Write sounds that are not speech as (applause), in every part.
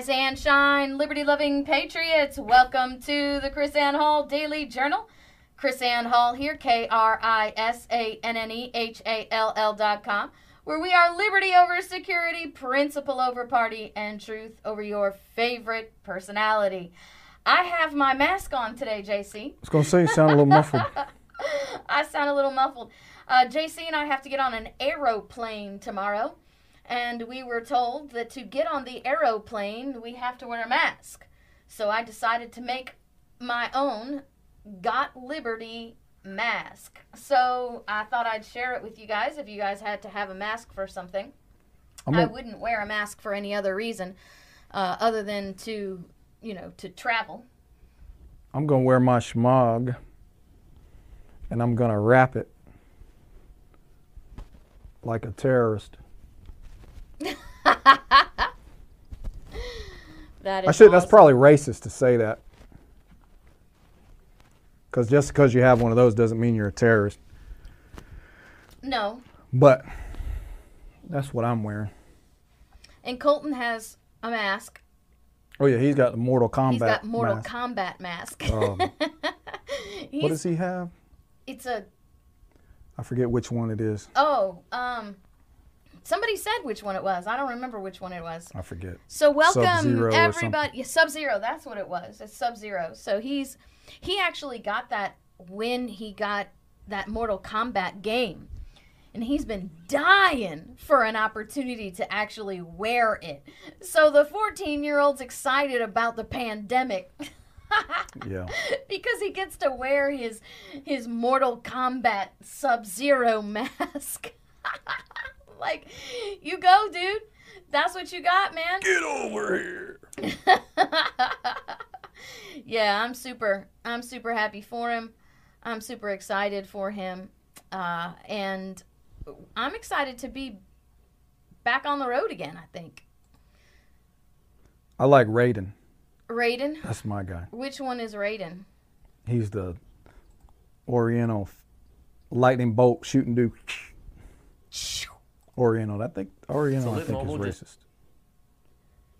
Rise and shine, liberty loving patriots. Welcome to the KrisAnne Hall Daily Journal. KrisAnne Hall here, K R I S A N N E H A L L dot com, where we are liberty over security, principle over party, and truth over your favorite personality. I have my mask on today, JC. I was going to say you sound a little muffled. (laughs) I sound a little muffled. Uh, JC and I have to get on an aeroplane tomorrow, and we were told that to get on the aeroplane, we have to wear a mask. So I decided to make my own Got Liberty mask. So I thought I'd share it with you guys if you guys had to have a mask for something. I'm I wouldn't wear a mask for any other reason uh, other than to, you know, to travel. I'm going to wear my schmog and I'm going to wrap it like a terrorist. (laughs) That is I should. That's probably racist to say that. Because just because you have one of those doesn't mean you're a terrorist. No. But that's what I'm wearing. And Colton has a mask. Oh yeah, he's got the Mortal Kombat. He's got Mortal mask. Kombat mask. Um, (laughs) what does he have? It's a I forget which one it is. oh um. Somebody said which one it was. I don't remember which one it was. I forget. So welcome Sub-Zero everybody. Sub Zero, that's what it was. It's Sub Zero. So he's he actually got that when he got that Mortal Kombat game. And he's been dying for an opportunity to actually wear it. So the 14 year old's excited about the pandemic (laughs) Yeah. because he gets to wear his his Mortal Kombat Sub Zero mask. (laughs) like, you go, dude. That's what you got, man. Get over here. (laughs) yeah, I'm super. I'm super happy for him. I'm super excited for him, uh, and I'm excited to be back on the road again. I think I like Raiden. Raiden. That's my guy. Which one is Raiden? He's the Oriental lightning bolt shooting dude. Oriental. I think Oriental. I think is Mobile just- racist.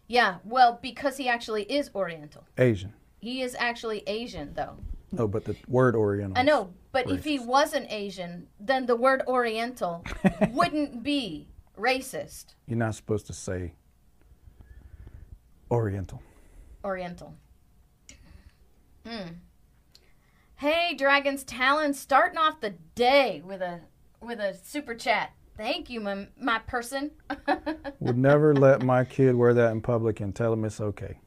Yeah, well, because he actually is Oriental. Asian. He is actually Asian, though. No, but the word Oriental. I know, but if he wasn't Asian, then the word Oriental (laughs) wouldn't be racist. You're not supposed to say Oriental. Oriental. Hmm. Hey, Dragon's Talon, starting off the day with a with a super chat. Thank you, my my person. (laughs) Would never let my kid wear that in public and tell him it's okay.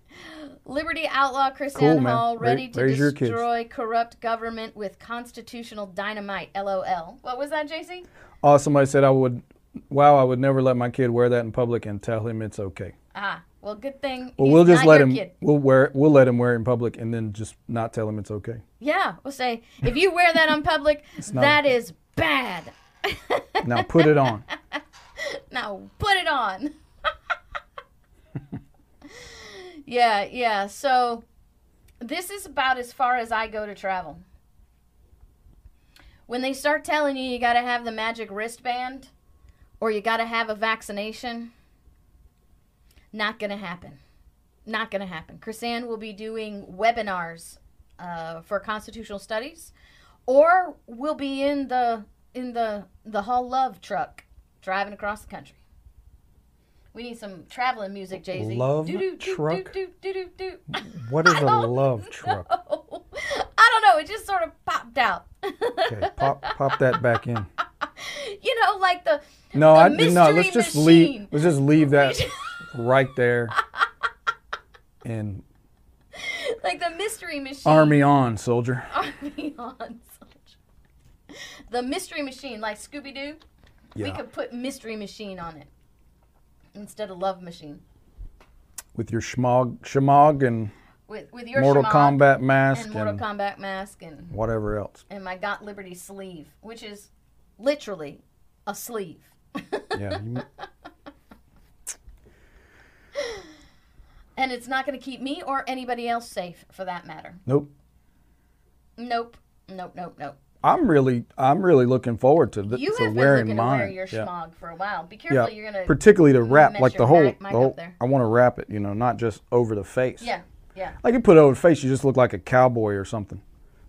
Liberty outlaw Chris Cool. Hall, Ra- ready to your kids. destroy corrupt government with constitutional dynamite. LOL. What was that, JC? Oh, somebody said I would. Wow, I would never let my kid wear that in public and tell him it's okay. Ah, well, good thing. Well, we'll just let him. Kid. We'll wear. We'll let him wear it in public and then just not tell him it's okay. Yeah, we'll say if you wear that in public, (laughs) that is bad. Now put it on. (laughs) Now put it on. (laughs) yeah, yeah. So this is about as far as I go to travel. When they start telling you you got to have the magic wristband or you got to have a vaccination, not going to happen. Not going to happen. KrisAnne will be doing webinars uh, for constitutional studies, or we'll be in the in the the Hall Love truck driving across the country. We need some traveling music, JC. Love truck? What is (laughs) a love truck? know. I don't know. It just sort of popped out. Okay, pop pop that back in. (laughs) you know, like the No, The I no. Let's just machine. leave. Let's just leave that (laughs) right there. And like the mystery machine. army on, soldier. Army on. The mystery machine, like Scooby Doo. We could put mystery machine on it instead of love machine. with your schmog, schmog, and With with your Mortal Kombat mask and Mortal and Kombat mask and whatever else. and my Got Liberty sleeve, which is literally a sleeve. Yeah, you, (laughs) And it's not going to keep me or anybody else safe for that matter. nope. Nope. Nope, nope, nope. I'm really, I'm really looking forward to, th- You to have wearing looking mine. to wear your yeah. schmog for a while. Be careful, you're gonna. particularly to wrap like the whole, oh, the whole. I want to wrap it, you know, not just over the face. yeah, yeah. Like you put it over the face, you just look like a cowboy or something.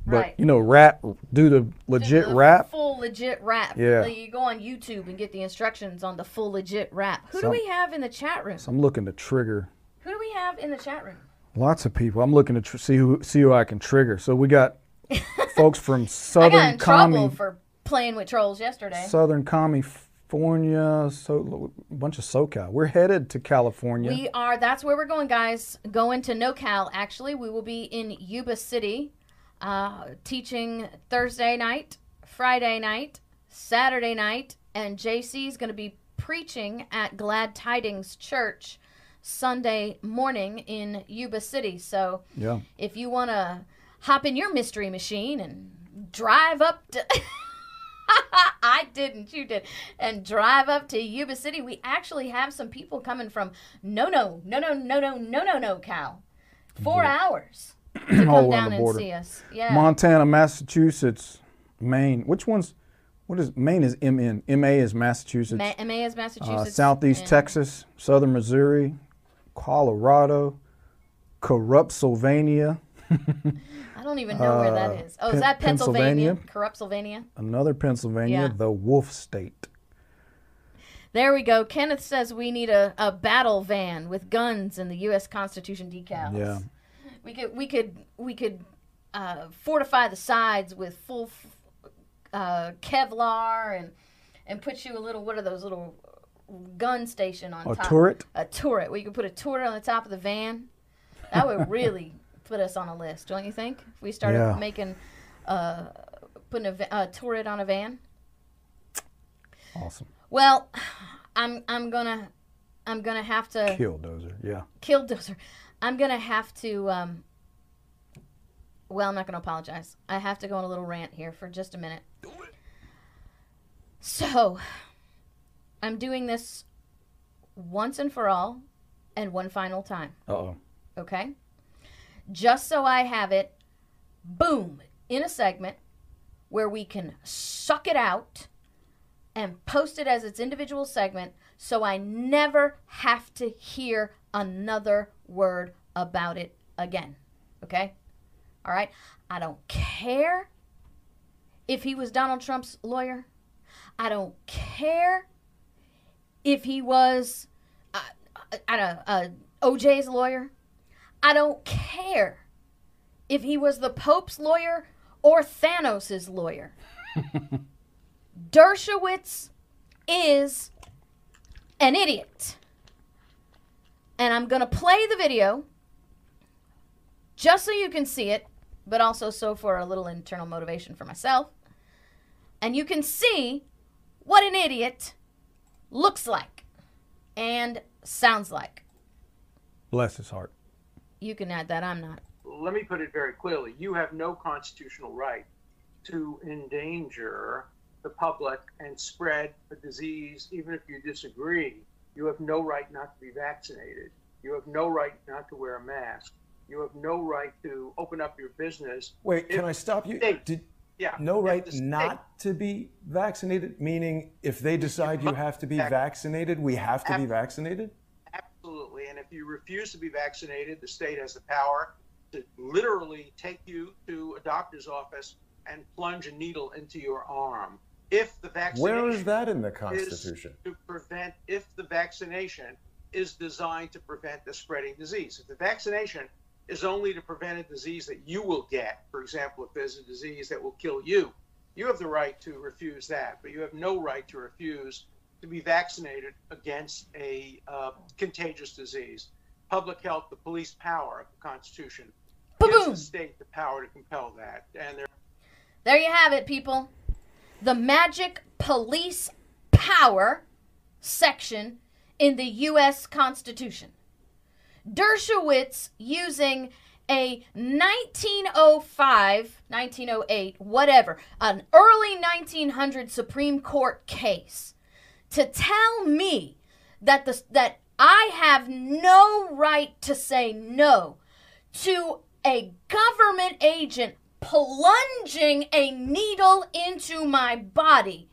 But Right. you know, wrap, do the legit the wrap. Full legit rap. Yeah. Like, You go on YouTube and get the instructions on the full legit rap. Who Some- do we have in the chat room? So I'm looking to trigger Who do we have in the chat room? lots of people. I'm looking to tr- see who see who I can trigger. So we got folks from Southern (laughs) I got in trouble for playing with trolls yesterday. Southern California, so a bunch of SoCal. We're headed to California. We are. That's where we're going, guys. Going to NoCal. Actually, we will be in Yuba City, uh, teaching Thursday night, Friday night, Saturday night, and JC is going to be preaching at Glad Tidings Church Sunday morning in Yuba City. So yeah. if you want to hop in your mystery machine and drive up to. (laughs) I didn't, you did. And drive up to Yuba City. We actually have some people coming from no, no, no, no, no, no, no, no, no, Cal. Four hours (clears throat) to come down and see us. Yeah. Montana, Massachusetts, Maine. Which one's what is Maine is MN. MA is Massachusetts. Ma- MA is uh, Massachusetts. Southeast and- Texas, Southern Missouri, Colorado, Corrupt Sylvania, (laughs) I don't even know where that is. uh, is. Oh, is that Pennsylvania? Pennsylvania. Corrupt Sylvania? another Pennsylvania, Yeah. the Wolf State. There we go. Kenneth says we need a, a battle van with guns and the U.S. Constitution decals. Yeah. We could we could we could uh, fortify the sides with full f- uh, Kevlar and and put you a little what are those little gun station on top? A top turret. a turret. We could put a turret on the top of the van. That would really put us on a list, don't you think? If we started Yeah. making uh, putting a, va- a turret on a van. Awesome. Well, I'm I'm gonna I'm gonna have to Killdozer. Yeah. Killdozer. I'm gonna have to. Um, well, I'm not gonna apologize. I have to go on a little rant here for just a minute. So, I'm doing this once and for all, and one final time. Uh oh. Okay, just so I have it, boom, in a segment where we can suck it out and post it as its individual segment so I never have to hear another word about it again. Okay? All right? I don't care if he was Donald Trump's lawyer. I don't care if he was uh, know, uh, OJ's lawyer. I don't care if he was the Pope's lawyer or Thanos' lawyer. (laughs) Dershowitz is an idiot. And I'm going to play the video just so you can see it, but also so for a little internal motivation for myself. And you can see what an idiot looks like and sounds like. Bless his heart. You can add that. I'm not. let me put it very clearly. You have no constitutional right to endanger the public and spread a disease, even if you disagree. You have no right not to be vaccinated. You have no right not to wear a mask. You have no right to open up your business. Wait, can I stop you? State. Did, Yeah. no right not to be vaccinated? Meaning, if they decide you have to be vaccinated, we have to be vaccinated? Absolutely. And if you refuse to be vaccinated, the state has the power to literally take you to a doctor's office and plunge a needle into your arm. If the vaccination Where is that in the Constitution? to prevent if the vaccination is designed to prevent the spreading disease. If the vaccination is only to prevent a disease that you will get, for example, if there's a disease that will kill you, you have the right to refuse that, but you have no right to refuse to be vaccinated against a uh, contagious disease. Public health, the police power of the Constitution, gives Ba-boom! the state the power to compel that, and there There you have it, people. The magic police power section in the U.S. Constitution. Dershowitz using a 1905, 1908, whatever, an early 1900 Supreme Court case to tell me that the that I have no right to say no to a government agent plunging a needle into my body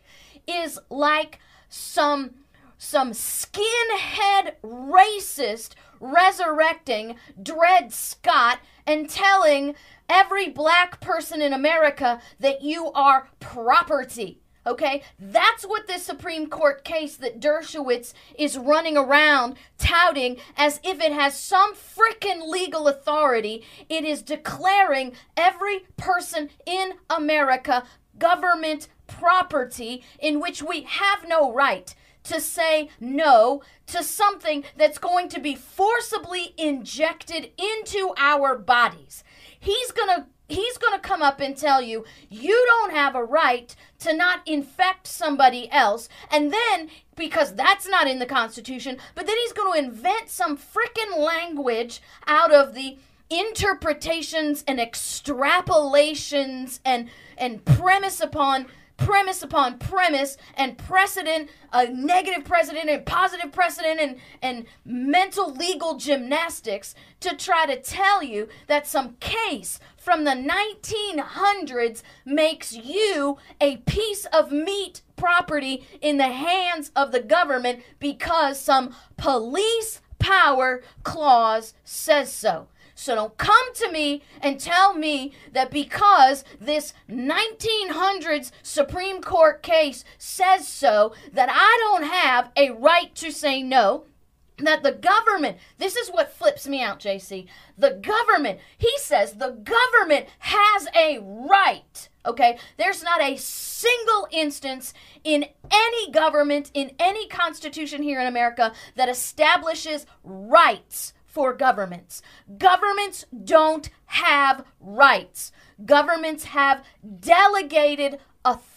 is like some some skinhead racist resurrecting Dred Scott and telling every black person in America that you are property. Okay, that's what this Supreme Court case that Dershowitz is running around touting as if it has some freaking legal authority. It is declaring every person in America government property in which we have no right to say no to something that's going to be forcibly injected into our bodies. He's going to he's going to come up and tell you you don't have a right to not infect somebody else and then because that's not in the constitution but then he's going to invent some freaking language out of the interpretations and extrapolations and and premise upon premise upon premise and precedent, a negative precedent and positive precedent and, and mental legal gymnastics to try to tell you that some case from the 1900s makes you a piece of meat property in the hands of the government because some police power clause says so. So don't come to me and tell me that because this 1900s Supreme Court case says so, that I don't have a right to say no that the government, this is what flips me out, JC. The government, he says the government has a right. Okay, there's not a single instance in any government, in any constitution here in America that establishes rights for governments. Governments don't have rights. Governments have delegated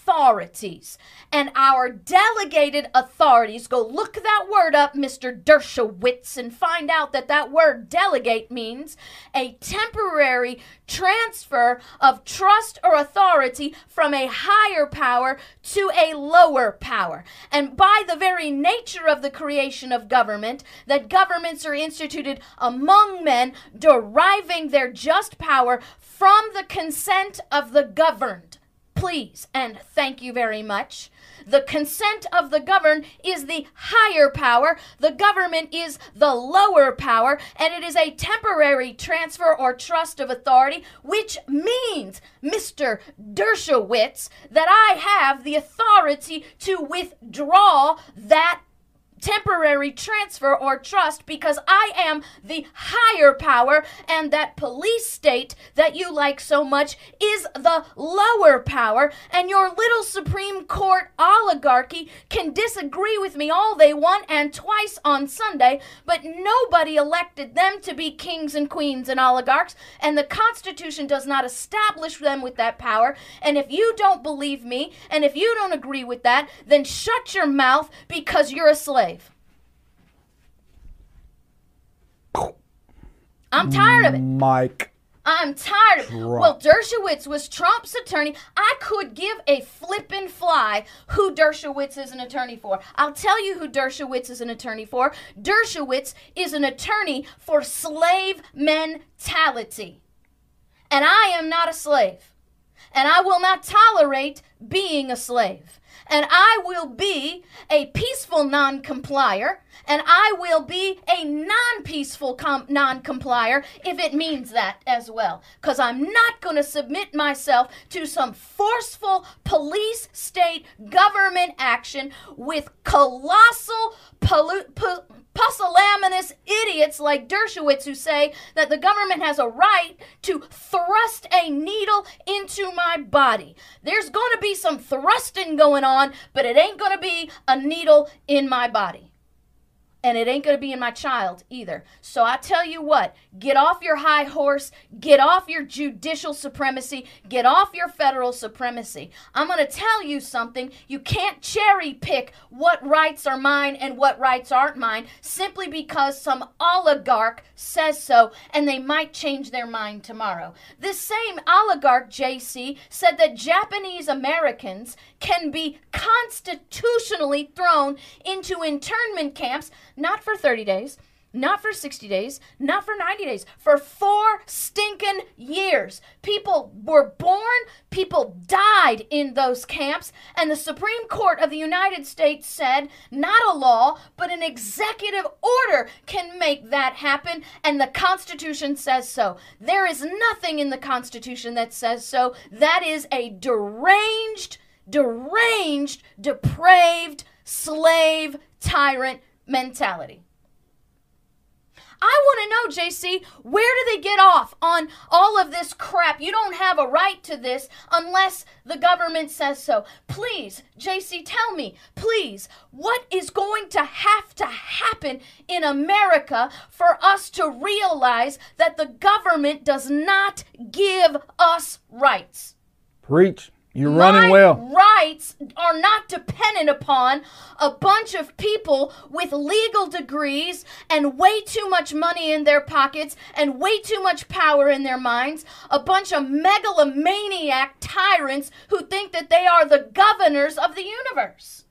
authorities. And our delegated authorities, go look that word up, Mr. Dershowitz, and find out that that word delegate means a temporary transfer of trust or authority from a higher power to a lower power. And by the very nature of the creation of government, that governments are instituted among men, deriving their just power from the consent of the governed please and thank you very much. The consent of the governed is the higher power, the government is the lower power, and it is a temporary transfer or trust of authority, which means, Mr. Dershowitz, that I have the authority to withdraw that temporary transfer or trust because I am the higher power and that police state that you like so much is the lower power and your little Supreme Court oligarchy can disagree with me all they want and twice on Sunday, but nobody elected them to be kings and queens and oligarchs and the Constitution does not establish them with that power. And if you don't believe me and if you don't agree with that, then shut your mouth because you're a slave. I'm tired of it. Mike. I'm tired of it. Trump. Well, Dershowitz was Trump's attorney. I could give a flippin' fly who Dershowitz is an attorney for. I'll tell you who Dershowitz is an attorney for. Dershowitz is an attorney for slave mentality. And I am not a slave. And I will not tolerate being a slave and I will be a peaceful non complier, and I will be a non peaceful com- non complier if it means that as well. Because I'm not going to submit myself to some forceful police state government action with colossal pollu- pu- pusillanimous idiots like Dershowitz who say that the government has a right to thrust a needle into my body. There's going to be some thrusting going on, but it ain't going to be a needle in my body and it ain't going to be in my child either. So I tell you what, get off your high horse, get off your judicial supremacy, get off your federal supremacy. I'm going to tell you something. You can't cherry pick what rights are mine and what rights aren't mine simply because some oligarch says so and they might change their mind tomorrow. This same oligarch, JC, said that Japanese Americans can be constitutionally thrown into internment camps not for 30 days, not for 60 days, not for 90 days, for four stinking years. People were born, people died in those camps, and the Supreme Court of the United States said not a law, but an executive order can make that happen, and the Constitution says so. There is nothing in the Constitution that says so. That is a deranged, deranged, depraved, slave, tyrant mentality. I want to know, JC, where do they get off on all of this crap? You don't have a right to this unless the government says so. Please, JC, tell me, please, what is going to have to happen in America for us to realize that the government does not give us rights? Preach. You're running My well. rights are not dependent upon a bunch of people with legal degrees and way too much money in their pockets and way too much power in their minds. A bunch of megalomaniac tyrants who think that they are the governors of the universe.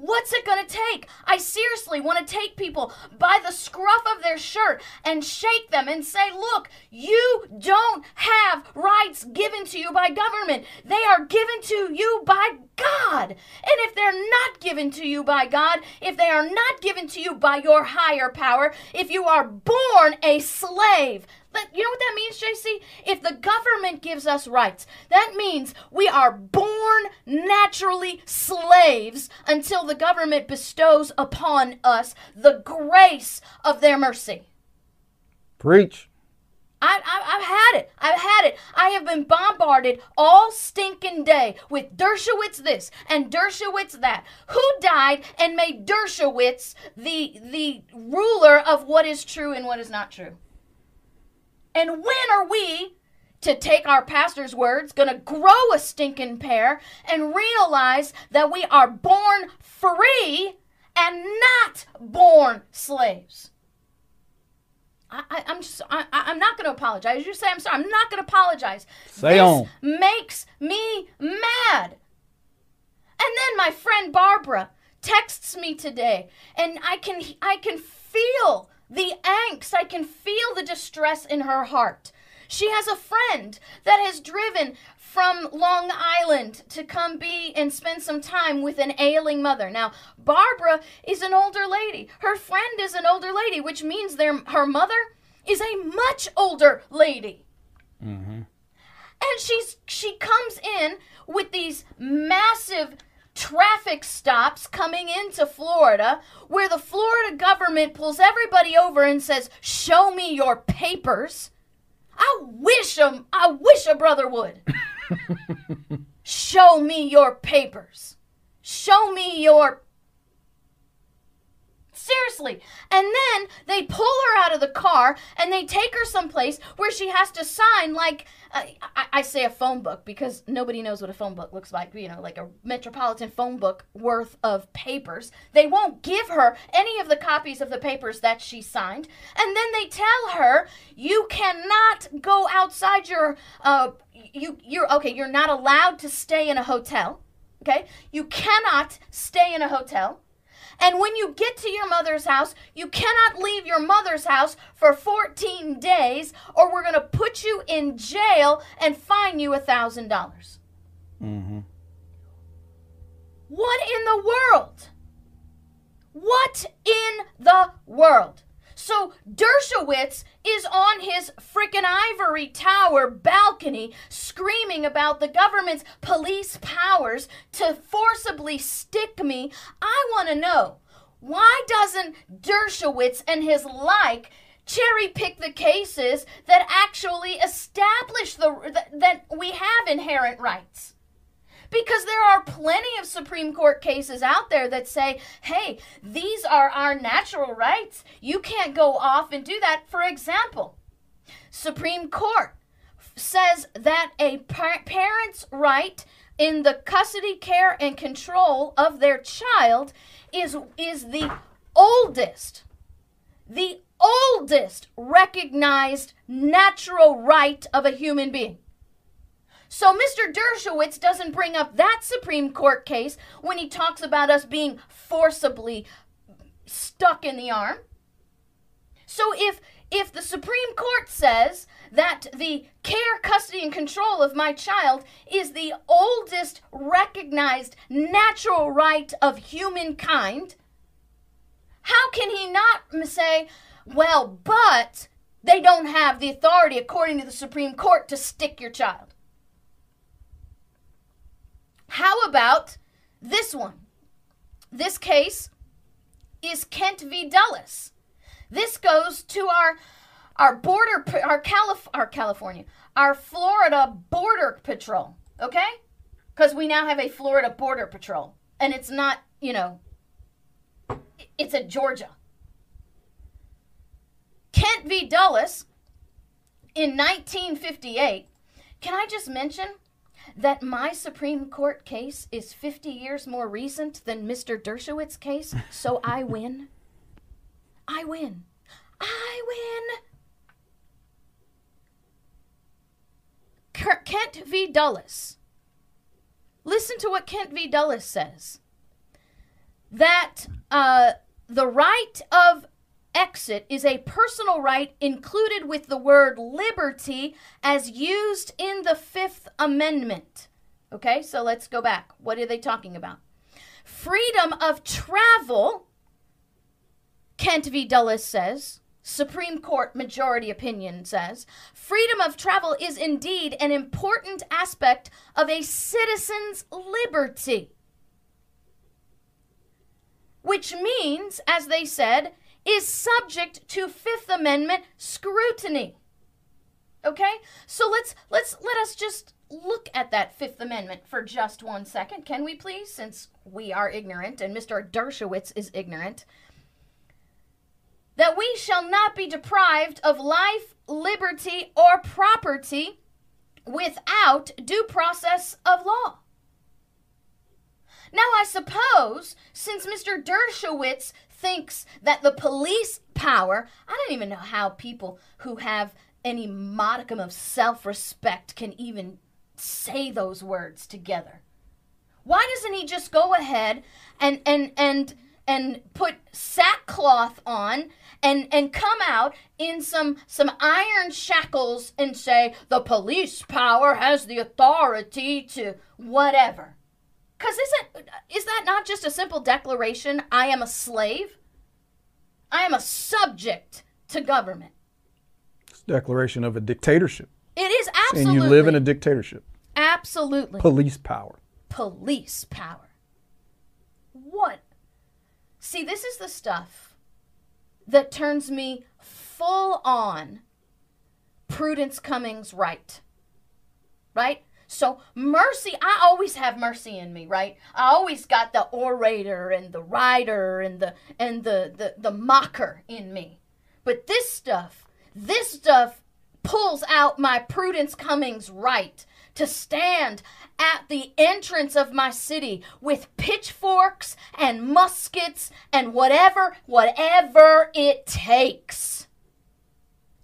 What's it to take? I seriously want to take people by the scruff of their shirt and shake them and say, look, you don't have rights given to you by government. They are given to you by God. And if they're not given to you by God, if they are not given to you by your higher power, if you are born a slave, but you know what that means, JC? If the government gives us rights, that means we are born naturally slaves until the government bestows upon us the grace of their mercy. Preach. I, I, I've had it. I've had it. I have been bombarded all stinking day with Dershowitz this and Dershowitz that. Who died and made Dershowitz the the ruler of what is true and what is not true? And when are we, to take our pastor's words, going to grow a stinking pair and realize that we are born free and not born slaves? I, am just I, am not going to apologize. You say I'm sorry. I'm not going to apologize. Say this on. makes me mad. And then my friend Barbara texts me today, and I can I can feel the angst. I can feel the distress in her heart. She has a friend that has driven from Long Island to come be and spend some time with an ailing mother. Now, Barbara is an older lady. Her friend is an older lady, which means their, her mother is a much older lady. Mm-hmm. And she's she comes in with these massive traffic stops coming into Florida where the Florida government pulls everybody over and says, "Show me your papers." I wish a, I wish a brother would. (laughs) Show me your papers. Show me your Seriously. And then they pull her out of the car and they take her someplace where she has to sign, like, uh, I, I, say a phone book because nobody knows what a phone book looks like, you know, like a metropolitan phone book worth of papers. They won't give her any of the copies of the papers that she signed. And then they tell her, you cannot go outside your, uh, you, you're, okay, you're not allowed to stay in a hotel. Okay? You cannot stay in a hotel. And when you get to your mother's house, you cannot leave your mother's house for 14 days, or we're going to put you in jail and fine you a $1,000. Mm-hmm. What in the world? What in the world? So Dershowitz is on his freaking ivory tower balcony screaming about the government's police powers to forcibly stick me. I want to know why doesn't Dershowitz and his like cherry pick the cases that actually establish the that we have inherent rights? Because there are plenty of Supreme Court cases out there that say, hey, these are our natural rights. You can't go off and do that. For example, Supreme Court says that a par- parent's right in the custody, care, and control of their child is, is the oldest, the oldest recognized natural right of a human being. So Mr. Dershowitz doesn't bring up that Supreme Court case when he talks about us being forcibly stuck in the arm. So if if the Supreme Court says that the care, custody, and control of my child is the oldest recognized natural right of humankind, how can he not say, well, but they don't have the authority, according to the Supreme Court, to stick your child? How about this one? This case is Kent v. Dulles. This goes to our our border our Calif- our California, our Florida border patrol, okay? Cuz we now have a Florida border patrol and it's not, you know, it's a Georgia. Kent v. Dulles in 1958. Can I just mention that my Supreme Court case is 50 years more recent than Mr. Dershowitz's case, so I win? I win. I win. Kent v. Dulles. Listen to what Kent v. Dulles says. That uh, the right of exit is a personal right included with the word liberty as used in the Fifth Amendment. Okay, so let's go back. What are they talking about? Freedom of travel, Kent v. Dulles says, Supreme Court majority opinion says freedom of travel is indeed an important aspect of a citizen's liberty. Which means, as they said, is subject to Fifth Amendment scrutiny. Okay? So let's let's let us just look at that Fifth Amendment for just one second, can we please? Since we are ignorant and Mr. Dershowitz is ignorant that we shall not be deprived of life, liberty, or property without due process of law. Now, I suppose, since Mr. Dershowitz thinks that the police power, I don't even know how people who have any modicum of self respect can even say those words together. Why doesn't he just go ahead and, and, and, and put sackcloth on and and come out in some some iron shackles and say the police power has the authority to whatever because isn't is that not just a simple declaration i am a slave? I am a subject to government. It's a declaration of a dictatorship. It is absolutely and you live in a dictatorship. Absolutely. Police power. Police power. What? See this is the stuff that turns me full on Prudence Cummings Wright. Right? So mercy, I always have mercy in me, right? I always got the orator and the writer and the and the the, the mocker in me. But this stuff, this stuff pulls out my Prudence Cummings Wright to stand at the entrance of my city with pitchforks and muskets and whatever, whatever it takes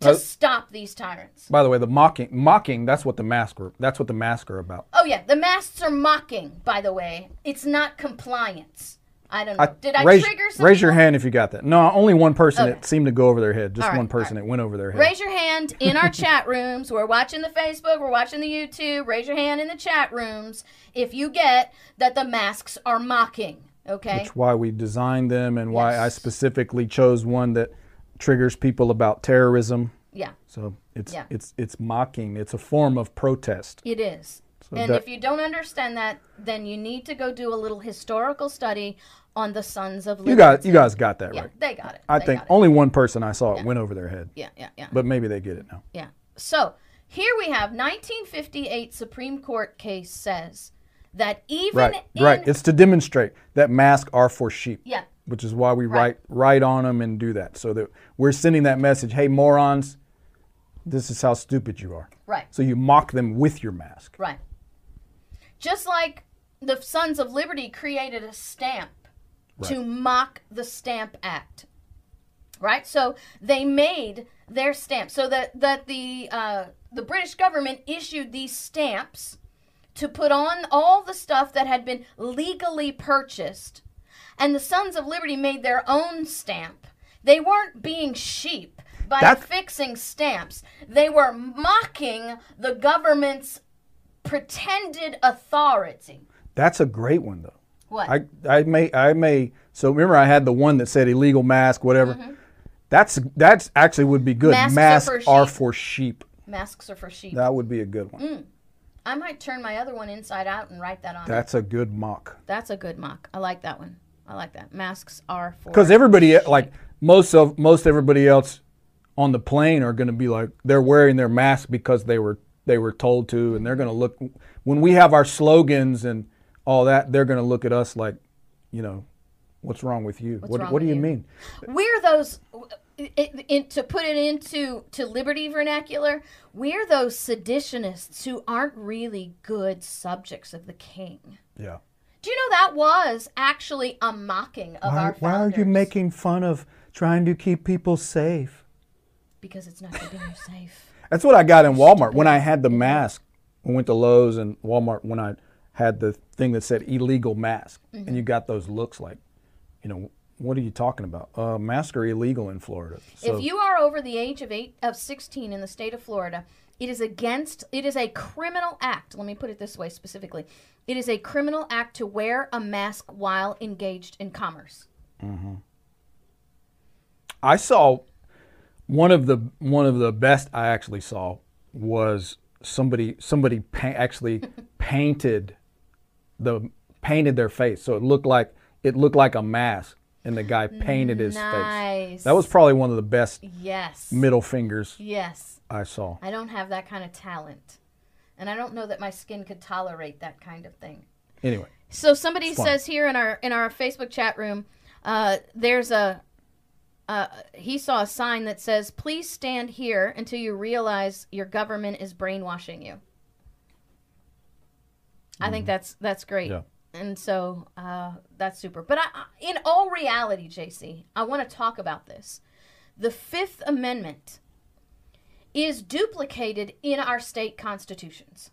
to uh, stop these tyrants. By the way, the mocking, mocking, that's what the mask are, that's what the masks are about. Oh yeah, the masks are mocking, by the way. It's not compliance. I don't know. I, Did I raise, trigger Raise your hand if you got that. No, only one person okay. it seemed to go over their head. Just right, one person right. it went over their head. Raise your hand in our chat rooms. We're watching the Facebook. We're watching the YouTube. Raise your hand in the chat rooms if you get that the masks are mocking. Okay. Which why we designed them and why. I specifically chose one that triggers people about terrorism. Yeah. So it's yeah. it's it's mocking. It's a form of protest. It is. So and that, if you don't understand that, then you need to go do a little historical study on the Sons of Liberty. You guys, you guys got that yeah, right. They got it. I they think only one person I saw it went over their head. Yeah, yeah, yeah. But maybe they get it now. Yeah. So here we have 1958 Supreme Court case says that even right, in, right, it's to demonstrate that masks are for sheep. Yeah. Which is why we right. write write on them and do that, so that we're sending that message. Hey, morons, this is how stupid you are. Right. So you mock them with your mask. Right. Just like the Sons of Liberty created a stamp right. to mock the Stamp Act. Right? So they made their stamp so that that the uh, the British government issued these stamps to put on all the stuff that had been legally purchased, and the Sons of Liberty made their own stamp. They weren't being sheep. by That- fixing stamps. They were mocking the government's pretended authority. That's a great one though. What? I I may I may so remember I had the one that said illegal mask whatever. That's that's actually would be good. Mm-hmm. Masks are for are sheep. for sheep. Masks are for sheep. That would be a good one. Mm. I might turn my other one inside out and write that on. it. That's a good mock. That's a good mock. I like that one. I like that. Masks are for Because everybody like most of most everybody else on the plane are going to be like they're wearing their mask because they were they were told to, and they're going to look when we have our slogans and all that. They're going to look at us like, you know, what's wrong with you? what wrong what do you you? mean? we're those it, it, to put it into to liberty vernacular we're those seditionists who aren't really good subjects of the king Yeah. Do you know that was actually a mocking of our Why, why are you making fun of trying to keep people safe? because it's not keeping you safe That's what I got in Walmart when I had the mask. I went to Lowe's and Walmart when I had the thing that said illegal mask, and you got those looks like, you know, what are you talking about? Uh, masks are illegal in Florida. So if you are over the age of eight of 16 in the state of Florida, it is against it is a criminal act. Let me put it this way specifically. It is a criminal act to wear a mask while engaged in commerce. Mm-hmm. I saw one of the one of the best I actually saw was somebody somebody pa- actually (laughs) painted the painted their face so it looked like it looked like a mask and the guy painted his face. That was probably one of the best Yes. middle fingers Yes. I saw. I don't have that kind of talent. And I don't know that my skin could tolerate that kind of thing. Anyway, So somebody says here in our in our Facebook chat room, uh, there's a uh, he saw a sign that says, "Please stand here until you realize your government is brainwashing you." I think that's that's great, Yeah. And so uh, that's super. But I, in all reality, JC, I want to talk about this. The Fifth Amendment is duplicated in our state constitutions.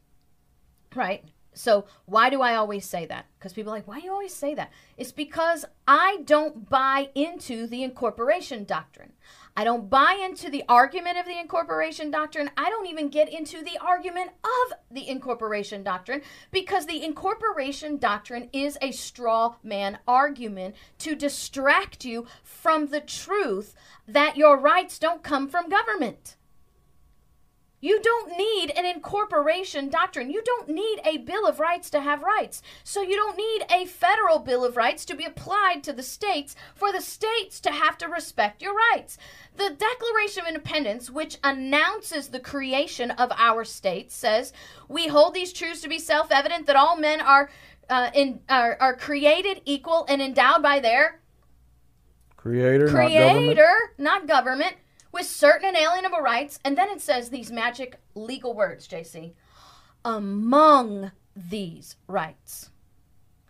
Right? So, why do I always say that? Because people are like, why do you always say that? It's because I don't buy into the incorporation doctrine. I don't buy into the argument of the incorporation doctrine. I don't even get into the argument of the incorporation doctrine because the incorporation doctrine is a straw man argument to distract you from the truth that your rights don't come from government. You don't need an incorporation doctrine. You don't need a Bill of Rights to have rights. So you don't need a federal Bill of Rights to be applied to the states for the states to have to respect your rights. The Declaration of Independence, which announces the creation of our states, says, We hold these truths to be self evident that all men are, uh, in, are, are created equal and endowed by their creator, not government. creator, not government, with certain inalienable rights. And then it says these magic legal words, JC. Among these rights.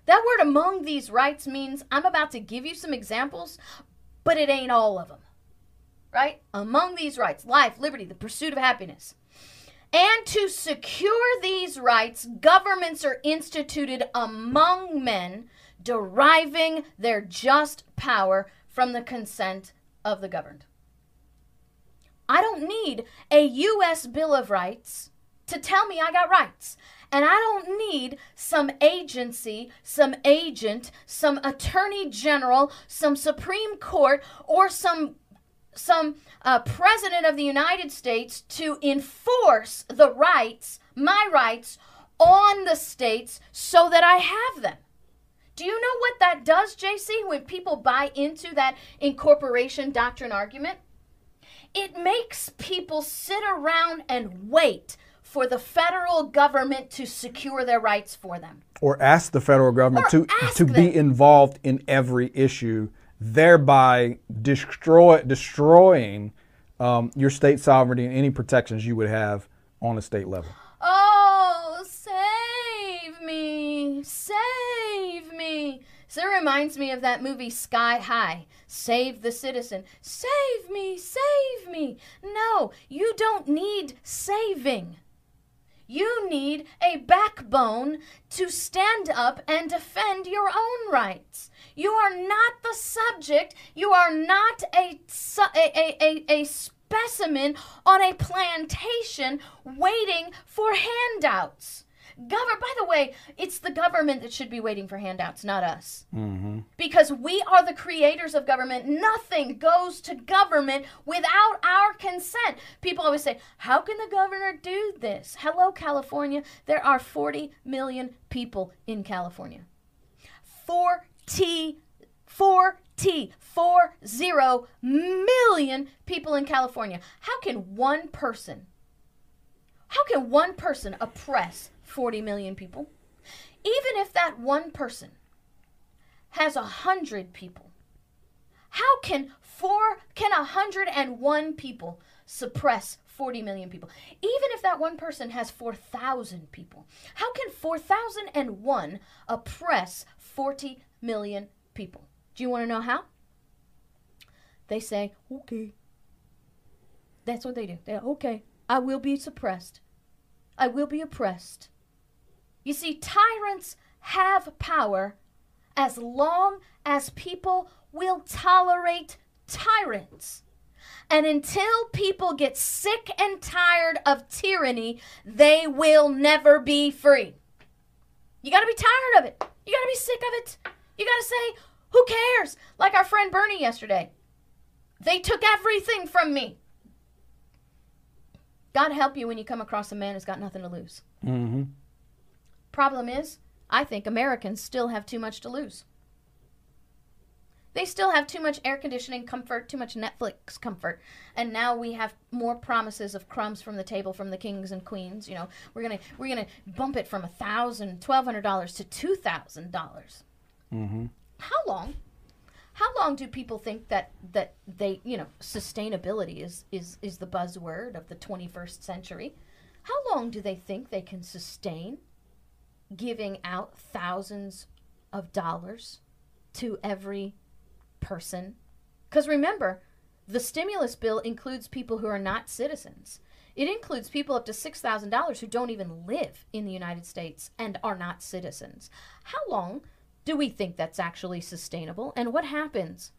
That word among these rights means I'm about to give you some examples, but it ain't all of them. Right? Among these rights life, liberty, the pursuit of happiness. And to secure these rights, governments are instituted among men, deriving their just power from the consent of the governed. I don't need a U.S. Bill of Rights to tell me I got rights. And I don't need some agency, some agent, some attorney general, some Supreme Court, or some some uh, president of the United States to enforce the rights, my rights, on the states so that I have them. Do you know what that does, JC, when people buy into that incorporation doctrine argument? It makes people sit around and wait for the federal government to secure their rights for them. or ask the federal government Or to to be involved in every issue, thereby destroy destroying um, your state sovereignty and any protections you would have on a state level. Oh, save me! Save me! So it reminds me of that movie Sky High. Save the citizen. Save me! Save me! No, you don't need saving. You need a backbone to stand up and defend your own rights. You are not the subject. You are not a, su- a, a, a, a, specimen on a plantation waiting for handouts. Govern. By the way, it's the government that should be waiting for handouts, not us. Mm-hmm. Because we are the creators of government. Nothing goes to government without our consent. People always say, "How can the governor do this?" Hello, California. There are 40 million people in California. 40 40 40 million people in California. How can one person how can one person oppress 40 million people? Even if that one person has a hundred people, how can four can a hundred and one people suppress 40 million people? Even if that one person has 4,000 people, how can 4,001 oppress 40 million people? Do you want to know how? They say, okay. That's what they do. They're okay. I will be suppressed. I will be oppressed. You see, tyrants have power as long as people will tolerate tyrants. And until people get sick and tired of tyranny, they will never be free. You got to be tired of it. You got to be sick of it. You got to say, who cares? Like our friend Bernie yesterday. They took everything from me. God help you when you come across a man who's got nothing to lose. Mm-hmm. Problem is, I think Americans still have too much to lose. They still have too much air conditioning comfort, too much Netflix comfort, and now we have more promises of crumbs from the table from the kings and queens. You know, we're gonna we're gonna bump it from a thousand, twelve hundred dollars to two thousand dollars. Mm-hmm. How long? How long do people think that that they you know sustainability is is is the buzzword of the twenty first century? How long do they think they can sustain giving out thousands of dollars to every person? Because remember, the stimulus bill includes people who are not citizens. It includes people up to $6,000 who don't even live in the United States and are not citizens. How long do we think that's actually sustainable? And what happens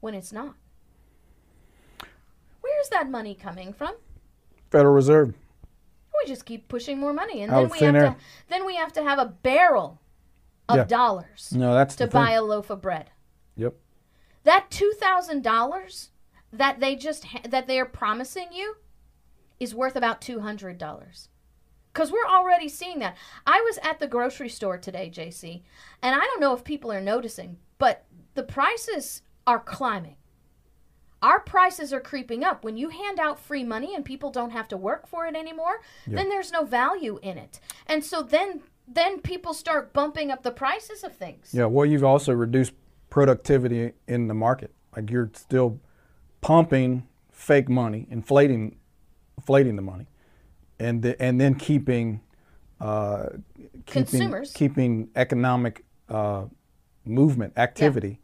when it's not? Where's that money coming from? Federal Reserve. We just keep pushing more money, and Out then we have air. to then we have to have a barrel of Yeah. dollars No, that's to buy a loaf of bread. Yep. That two thousand dollars that they just ha- that they are promising you is worth about two hundred dollars. Because we're already seeing that. I was at the grocery store today, JC, and I don't know if people are noticing, but the prices are climbing. Our prices are creeping up. When you hand out free money and people don't have to work for it anymore, then there's no value in it. And so then then people start bumping up the prices of things. Yeah. Well, you've also reduced productivity in the market. Like you're still pumping fake money, inflating, inflating the money, and the, and then keeping, uh, keeping Consumers. keeping economic uh, movement activity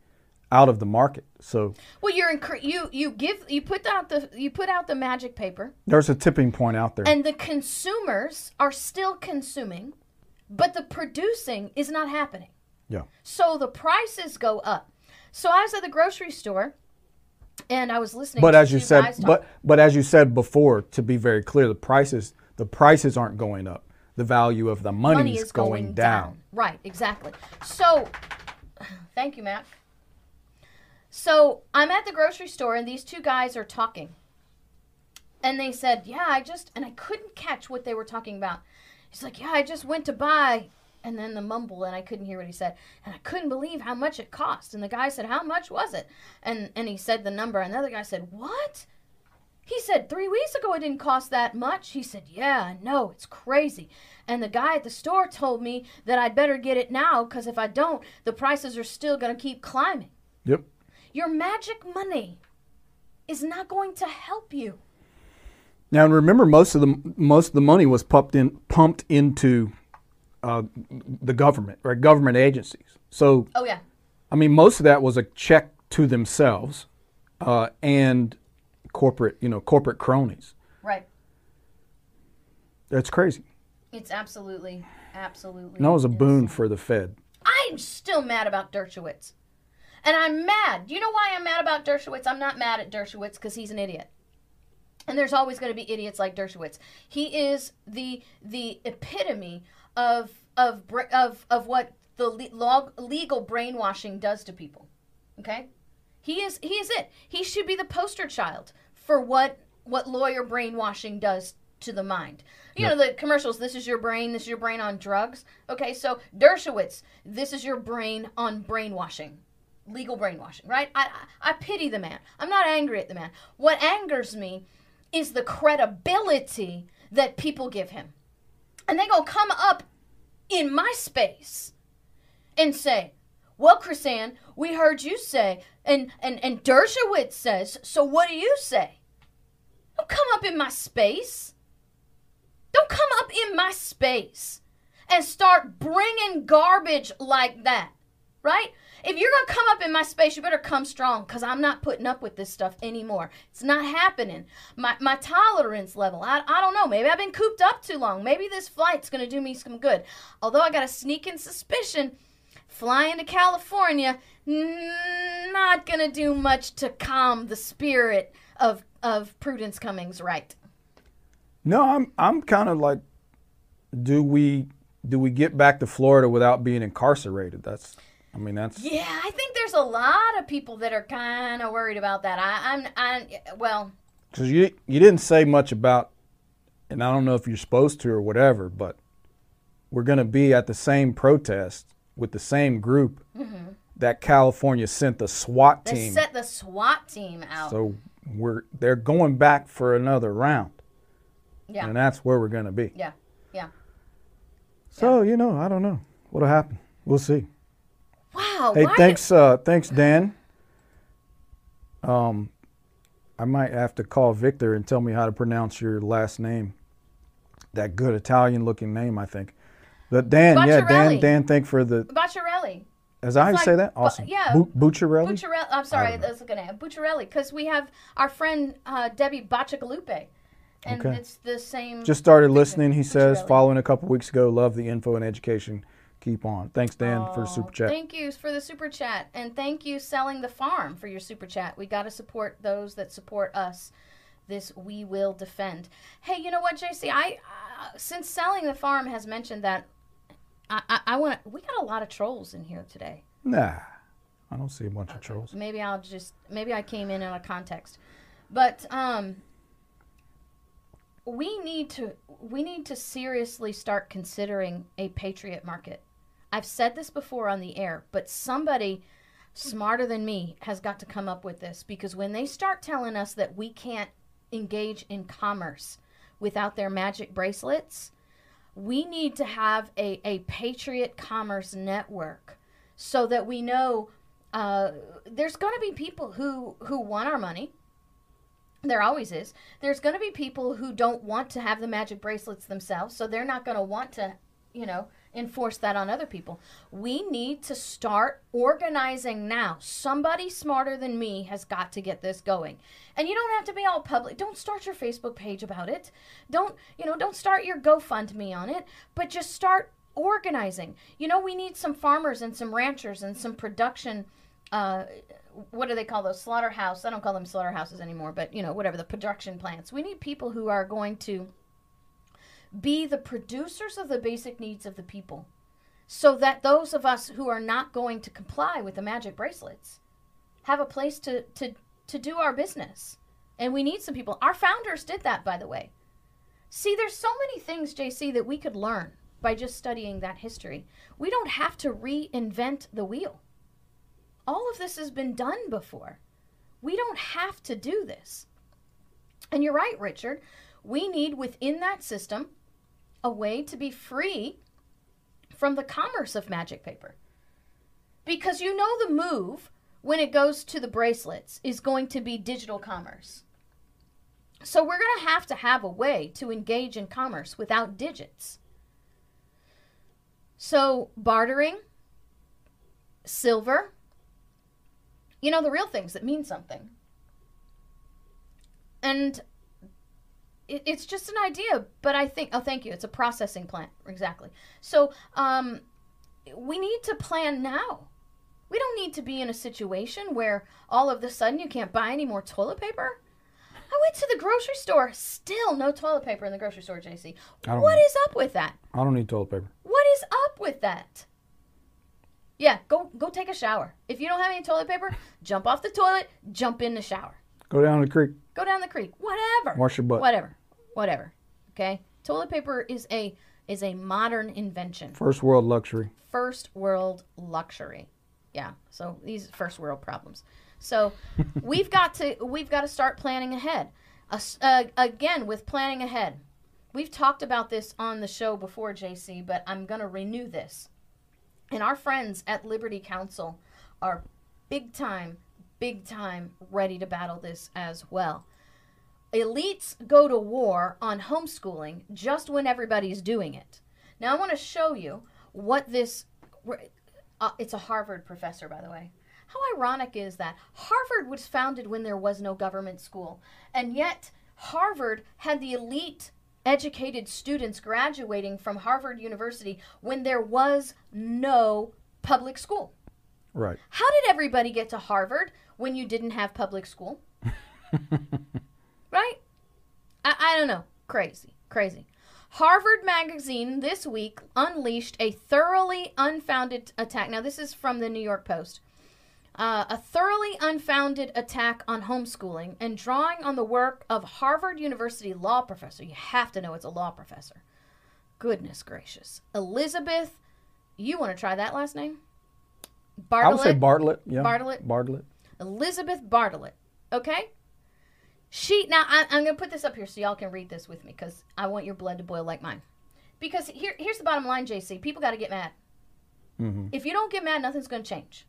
out of the market. So Well, you're incre- you you give you put out the you put out the magic paper, there's a tipping point out there. and the consumers are still consuming, but the producing is not happening. yeah. So the prices go up. So I was at the grocery store, and I was listening. But to as you said, but but as you said before, to be very clear, the prices the prices aren't going up. The value of the money, money is, is going, down. Right, exactly. So, (sighs) thank you, Matt. So I'm at the grocery store, and these two guys are talking, and they said, "Yeah, I just," and I couldn't catch what they were talking about. He's like, "Yeah, I just went to buy." And then the mumble, and I couldn't hear what he said, and I couldn't believe how much it cost. And the guy said, "How much was it?" And and he said the number, and the other guy said, "What?" He said, Three weeks ago it didn't cost that much. He said, Yeah, I know, it's crazy. And the guy at the store told me that I'd better get it now because if I don't, the prices are still going to keep climbing. Yep. Your magic money is not going to help you. Now and remember, most of the most of the money was pumped in pumped into uh, the government, right? Government agencies. So Oh, yeah. I mean, most of that was a check to themselves uh, and corporate, you know, corporate cronies. Right. That's crazy. It's absolutely, absolutely. And that was a boon for the Fed. I'm still mad about Dershowitz. And I'm mad. Do you know why I'm mad about Dershowitz? I'm not mad at Dershowitz because he's an idiot. And there's always going to be idiots like Dershowitz. He is the the epitome of of of of what the log, legal brainwashing does to people. Okay? He is he is it. He should be the poster child for what what lawyer brainwashing does to the mind. You know the commercials. This is your brain. This is your brain on drugs. Okay, so Dershowitz. This is your brain on brainwashing, legal brainwashing. Right? I I pity the man. I'm not angry at the man. What angers me is the credibility that people give him, and they gonna come up in my space and say, "Well, KrisAnne, we heard you say," and and and Dershowitz says. So what do you say? Don't come up in my space. Don't come up in my space and start bringing garbage like that, right? If you're going to come up in my space, you better come strong because I'm not putting up with this stuff anymore. It's not happening. My, my tolerance level, I, I don't know. Maybe I've been cooped up too long. Maybe this flight's going to do me some good. Although I got a sneaking suspicion flying to California, not going to do much to calm the spirit of, of Prudence Cummings Wright. No, I'm I'm kind of like, do we do we get back to Florida without being incarcerated? That's, I mean, that's Yeah, I think there's a lot of people that are kind of worried about that. I, I'm, I, well, because you you didn't say much about, and I don't know if you're supposed to or whatever, but we're going to be at the same protest with the same group mm-hmm. that California sent the SWAT team. they set the SWAT team out. So we're they're going back for another round, yeah, and that's where we're going to be. yeah, yeah. So you know, I don't know what'll happen. We'll see. Wow. Hey, thanks, uh, thanks, Dan. Um, I might have to call Victor and tell me how to pronounce your last name. That good Italian-looking name, I think. But Dan, yeah, Dan, Dan, thank for the. Bacciarelli. As I It's say like- that? bu- Awesome. yeah. Bu- Bucciarelli? Bucciarelli. I'm sorry, I was looking at Bucciarelli because we have our friend uh, Debbie Bacigalupe, and Okay. it's the same. Just started listening. He says, following a couple weeks ago. Love the info and education. Keep on. Thanks, Dan, for Oh, super chat. Thank you for the super chat, and thank you selling the farm for your super chat. We got to support those that support us. This we will defend. Hey, you know what, JC? I uh, since selling the farm has mentioned that I I, I want. We got a lot of trolls in here today. Nah, I don't see a bunch of trolls. Maybe I'll just maybe I came in in a context, but um, we need to we need to seriously start considering a patriot market. I've said this before on the air, but somebody smarter than me has got to come up with this because when they start telling us that we can't engage in commerce without their magic bracelets, we need to have a, a patriot commerce network so that we know uh, there's going to be people who who want our money. There always is. There's going to be people who don't want to have the magic bracelets themselves so they're not going to want to you know enforce that on other people. We need to start organizing now. Somebody smarter than me has got to get this going. And you don't have to be all public. Don't start your facebook page about it. Don't you know don't start your gofundme on it but just start organizing. You know we need some farmers and some ranchers and some production uh, what do they call those? Slaughterhouse. I don't call them slaughterhouses anymore but you know whatever the production plants. We need people who are going to be the producers of the basic needs of the people so that those of us who are not going to comply with the magic bracelets have a place to to to do our business and we need some people our founders did that by the way see there's so many things jc that we could learn by just studying that history we don't have to reinvent the wheel all of this has been done before. We don't have to do this. And you're right, Richard. We need within that system a way to be free from the commerce of magic paper. Because you know the move when it goes to the bracelets is going to be digital commerce. So we're going to have to have a way to engage in commerce without digits. So bartering, silver, you know, the real things that mean something. And it, it's just an idea, but I think, oh, thank you. It's a processing plant. Exactly. So um, we need to plan now. We don't need to be in a situation where all of a sudden you can't buy any more toilet paper. I went to the grocery store. Still no toilet paper in the grocery store, JC. What know. is up with that? I don't need toilet paper. What is up with that? Yeah, go go take a shower. If you don't have any toilet paper, jump off the toilet, jump in the shower. Go down the creek. Go down the creek. Whatever. Wash your butt. Whatever. Whatever. Okay? Toilet paper is a is a modern invention. First world luxury. First world luxury. Yeah. So these first world problems. So (laughs) we've got to we've got to start planning ahead. Uh, again with planning ahead. We've talked about this on the show before, JC, but I'm going to renew this. And our friends at Liberty Counsel are big time, big time ready to battle this as well. Elites go to war on homeschooling just when everybody's doing it. Now, I want to show you what this. Uh, it's a Harvard professor, by the way. How ironic is that? Harvard was founded when there was no government school, and yet Harvard had the elite educated students graduating from Harvard University when there was no public school. Right. How did everybody get to Harvard when you didn't have public school? (laughs) right? I, I don't know. Crazy. Crazy. Harvard Magazine this week unleashed a thoroughly unfounded attack. Now, this is from the New York Post. Uh, a thoroughly unfounded attack on homeschooling and drawing on the work of Harvard University law professor. You have to know it's a law professor. Goodness gracious. Elizabeth, you want to try that last name? Bartlett. I would say Bartlett? Bartlett. Yeah. Bartlett? Bartlett. Elizabeth Bartlett. Okay? She now I, I'm gonna put this up here so y'all can read this with me because I want your blood to boil like mine. Because here here's the bottom line, JC. People got to get mad. Mm-hmm. If you don't get mad, nothing's gonna change.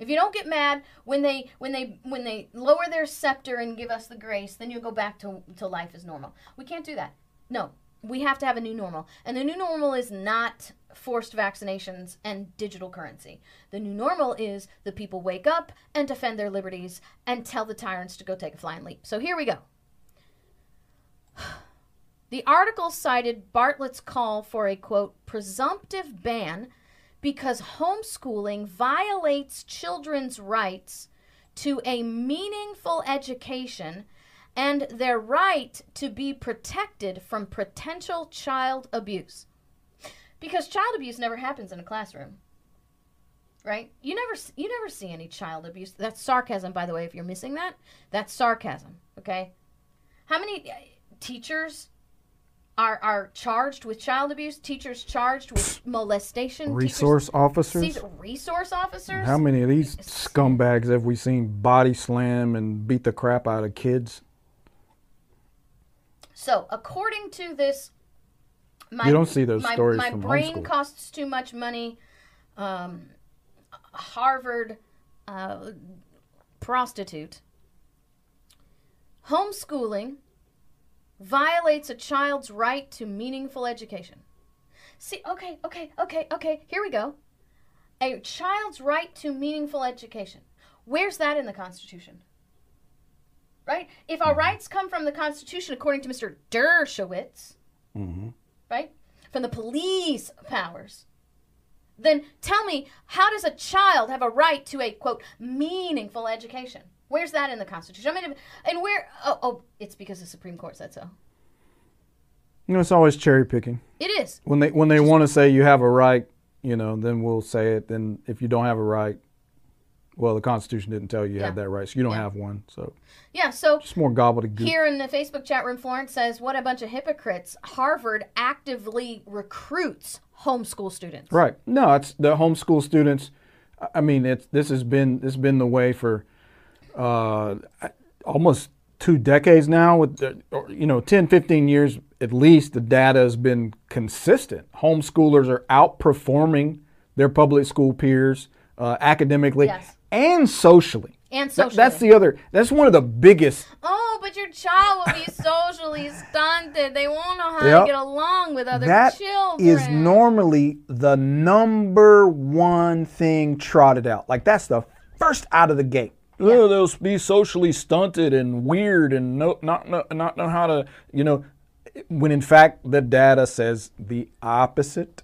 If you don't get mad when they when they when they lower their scepter and give us the grace, then you go back to to life as normal. We can't do that. No, we have to have a new normal, and the new normal is not forced vaccinations and digital currency. The new normal is the people wake up and defend their liberties and tell the tyrants to go take a flying leap. So here we go. (sighs) The article cited Bartlett's call for a quote presumptive ban because homeschooling violates children's rights to a meaningful education and their right to be protected from potential child abuse. Because child abuse never happens in a classroom. Right? You never you never see any child abuse. That's sarcasm by the way if you're missing that. That's sarcasm, okay? How many uh, teachers are are charged with child abuse? Teachers charged with molestation? Teachers- Resource officers. These resource officers? How many of these scumbags have we seen body slam and beat the crap out of kids? So, according to this, my, You don't see those my, stories My from brain homeschool. costs too much money. Um, Harvard uh, prostitute. Homeschooling violates a child's right to meaningful education. See, okay, okay, okay, okay. Here we go. A child's right to meaningful education. Where's that in the Constitution? Right? If our mm-hmm. rights come from the Constitution, according to Mr. Dershowitz, mm-hmm. right? From the police powers, then tell me, how does a child have a right to a quote meaningful education? Where's that in the Constitution? I mean, and where? Oh, oh, it's because the Supreme Court said so. You know, it's always cherry picking. It is. When they when they want to say you have a right, you know, then we'll say it. Then if you don't have a right, well, the Constitution didn't tell you you had that right, so you don't Yeah. have one. So Yeah. So it's more gobbledygook. Here in the Facebook chat room, Florence says, "What a bunch of hypocrites! Harvard actively recruits homeschool students." Right. No, it's the homeschool students. I- I mean, it's this has been this has been the way for uh, almost two decades now. With the, or, you know, 10, 15 years at least, the data has been consistent. Homeschoolers are outperforming their public school peers uh, academically Yes. And socially. And That- socially. that's the other. That's one of the biggest. Oh, but your child will be socially (laughs) stunted. They won't know how Yep. to get along with other That children. is normally the number one thing trotted out. Like that's the first out of the gate. Oh, they'll be socially stunted and weird and no, not, not not know how to, you know, when in fact the data says the opposite.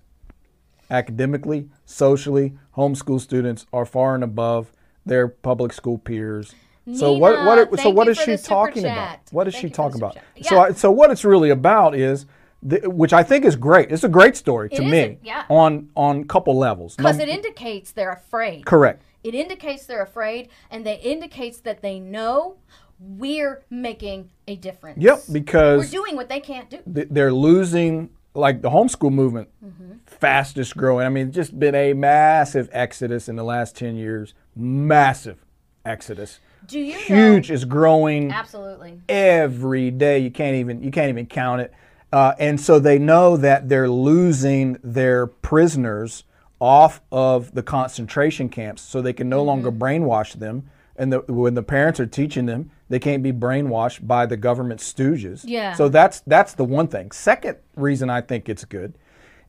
Academically, socially, homeschool students are far and above their public school peers So what Nina, what so what is she talking chat. about? What is Thank she you for the talking about? chat. So I, so what it's really about is the, which I think is great. It's a great story to It me a- yeah. on on a couple levels. because it indicates they're afraid. correct. It indicates they're afraid, and they indicates that they know we're making a difference. Yep, because we're doing what they can't do. th- they're losing like the homeschool movement Mm-hmm. fastest growing i mean just been a massive exodus in the last 10 years massive exodus Do you huge know? is growing Absolutely. every day you can't even you can't even count it uh, and so they know that they're losing their prisoners off of the concentration camps so they can no longer Mm-hmm. brainwash them and the, when the parents are teaching them they can't be brainwashed by the government stooges. Yeah. so that's that's the one thing. Second reason i think it's good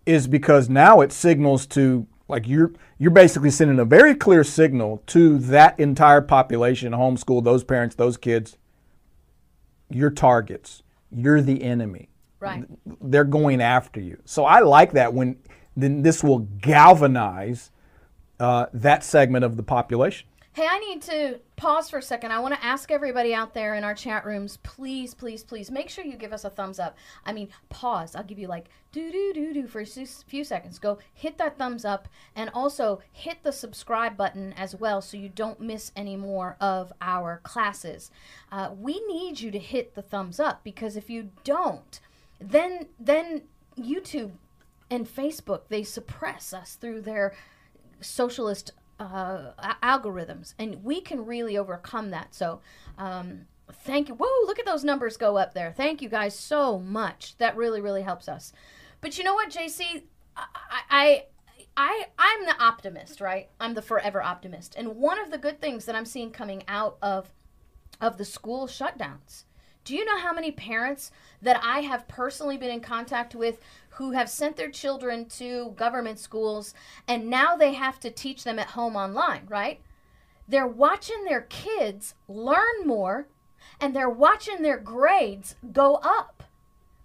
is because now it signals to like you're you're basically sending a very clear signal to that entire population homeschool those parents those kids you're targets. You're the enemy. Right. they're going after you. So i like that when then this will galvanize uh, that segment of the population Hey, I need to pause for a second. I want to ask everybody out there in our chat rooms, please, please, please, make sure you give us a thumbs up. I mean, pause. I'll give you like do do do do for a few seconds. Go hit that thumbs up and also hit the subscribe button as well, so you don't miss any more of our classes. Uh, we need you to hit the thumbs up because if you don't, then then YouTube and Facebook they suppress us through their socialist uh, algorithms, and we can really overcome that. So, um, thank you. Whoa, look at those numbers go up there. Thank you guys so much. That really, really helps us. But you know what, JC, I, I, I, I'm the optimist, right? I'm the forever optimist, and one of the good things that I'm seeing coming out of of the school shutdowns. Do you know how many parents that I have personally been in contact with who have sent their children to government schools and now they have to teach them at home online, right? They're watching their kids learn more and they're watching their grades go up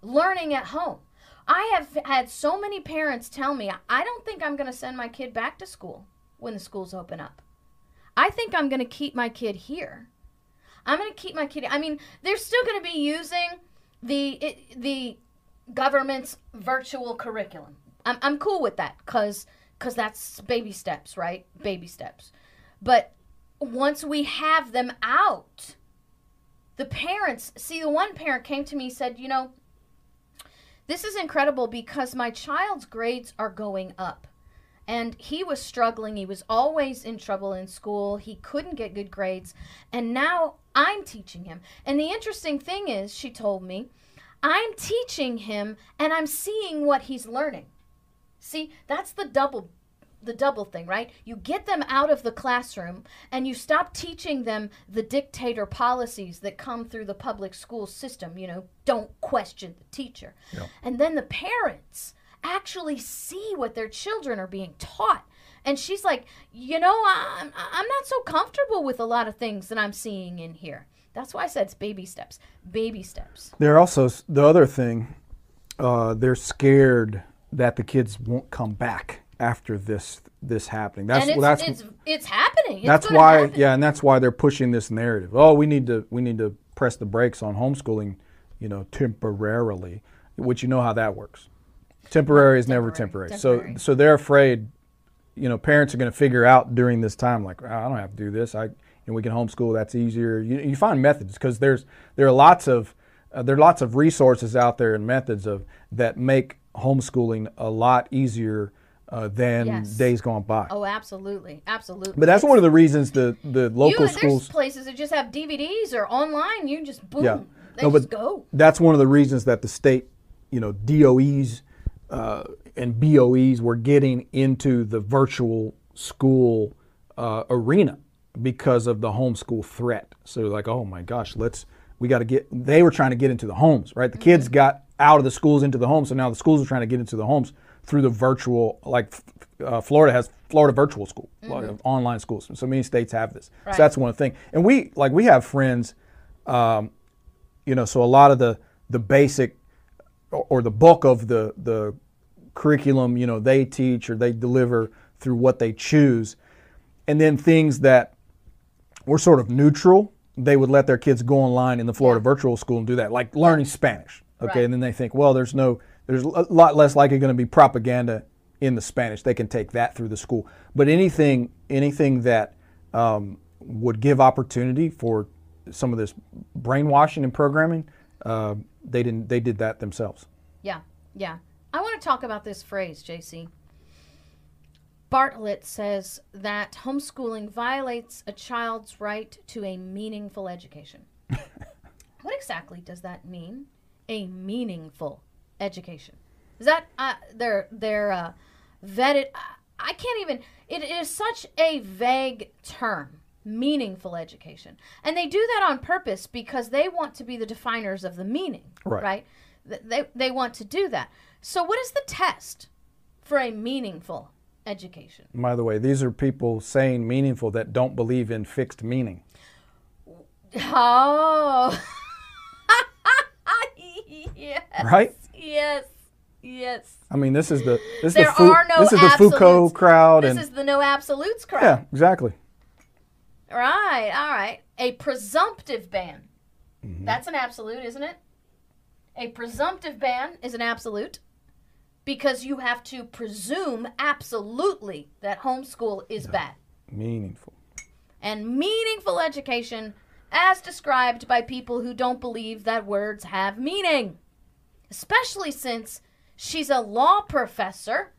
learning at home. I have had so many parents tell me, I don't think I'm going to send my kid back to school when the schools open up. I think I'm going to keep my kid here. I'm going to keep my kid. I mean, they're still going to be using the it, the government's virtual curriculum. I'm I'm cool with that cuz cuz that's baby steps, right? Baby steps. But once we have them out, the parents, see the one parent came to me said, "You know, this is incredible because my child's grades are going up." and he was struggling. He was always in trouble in school. He couldn't get good grades. And now I'm teaching him. And the interesting thing is, she told me, I'm teaching him and I'm seeing what he's learning. See, that's the double the double thing, right? You get them out of the classroom and you stop teaching them the dictator policies that come through the public school system, you know, don't question the teacher. And then the parents actually see what their children are being taught. And she's like, you know, I'm, I'm not so comfortable with a lot of things that I'm seeing in here. That's why I said it's baby steps. Baby steps. They're also the other thing. Uh, they're scared that the kids won't come back after this this happening. That's and it's, that's it's, it's happening. It's that's why happen. yeah, and that's why they're pushing this narrative. Oh, we need to we need to press the brakes on homeschooling, you know, temporarily. Which you know how that works. Temporary is never Temporary, temporary. temporary. So so they're afraid. You know, parents are going to figure out during this time, like "Oh, I don't have to do this. I and we can homeschool. That's easier. You, you find methods because there's there are lots of uh, there are lots of resources out there and methods of that make homeschooling a lot easier uh, than Yes. days gone by. Oh, absolutely, absolutely. But that's one of the reasons the the local you, schools. There's places that just have DVDs or online. You just boom. Yeah. They No, just but go. that's one of the reasons that the state, you know, DOEs uh, and BOEs were getting into the virtual school uh, arena because of the homeschool threat. So like, oh my gosh, let's we got to get. They were trying to get into the homes, right? The kids got out of the schools into the homes, so now the schools are trying to get into the homes through the virtual. Like uh, Florida has Florida virtual school, like, online schools. So many states have this. Right. So that's one thing. And we like we have friends um, you know so a lot of the the basic or, or the bulk of the the curriculum you know they teach or they deliver through what they choose and then things that were sort of neutral they would let their kids go online in the Florida virtual school and do that, like learning Spanish. Okay, Right. and then they think, well, there's no, there's a lot less likely going to be propaganda in the Spanish. They can take that through the school. But anything, anything that um, would give opportunity for some of this brainwashing and programming, uh, they didn't. They did that themselves. Yeah, yeah. I want to talk about this phrase, JC. Bartlett says that homeschooling violates a child's right to a meaningful education. (laughs) what exactly does that mean? A meaningful education. Is that uh, they're they're uh, vetted? I- I can't even. It is such a vague term. Meaningful education, and they do that on purpose because they want to be the definers of the meaning. Right. right? Th- They they want to do that. So, what is the test for a meaningful education? By the way, these are people saying meaningful that don't believe in fixed meaning. Oh, (laughs) yes, Right? yes, yes. I mean, this is the this is the are no this is the Foucault crowd, This and is the no absolutes crowd. yeah, exactly. Right, all right. A presumptive ban. Mm-hmm. That's an absolute, isn't it? A presumptive ban is an absolute because you have to presume absolutely that homeschool is bad. Meaningful. And meaningful education, as described by people who don't believe that words have meaning. Especially since she's a law professor.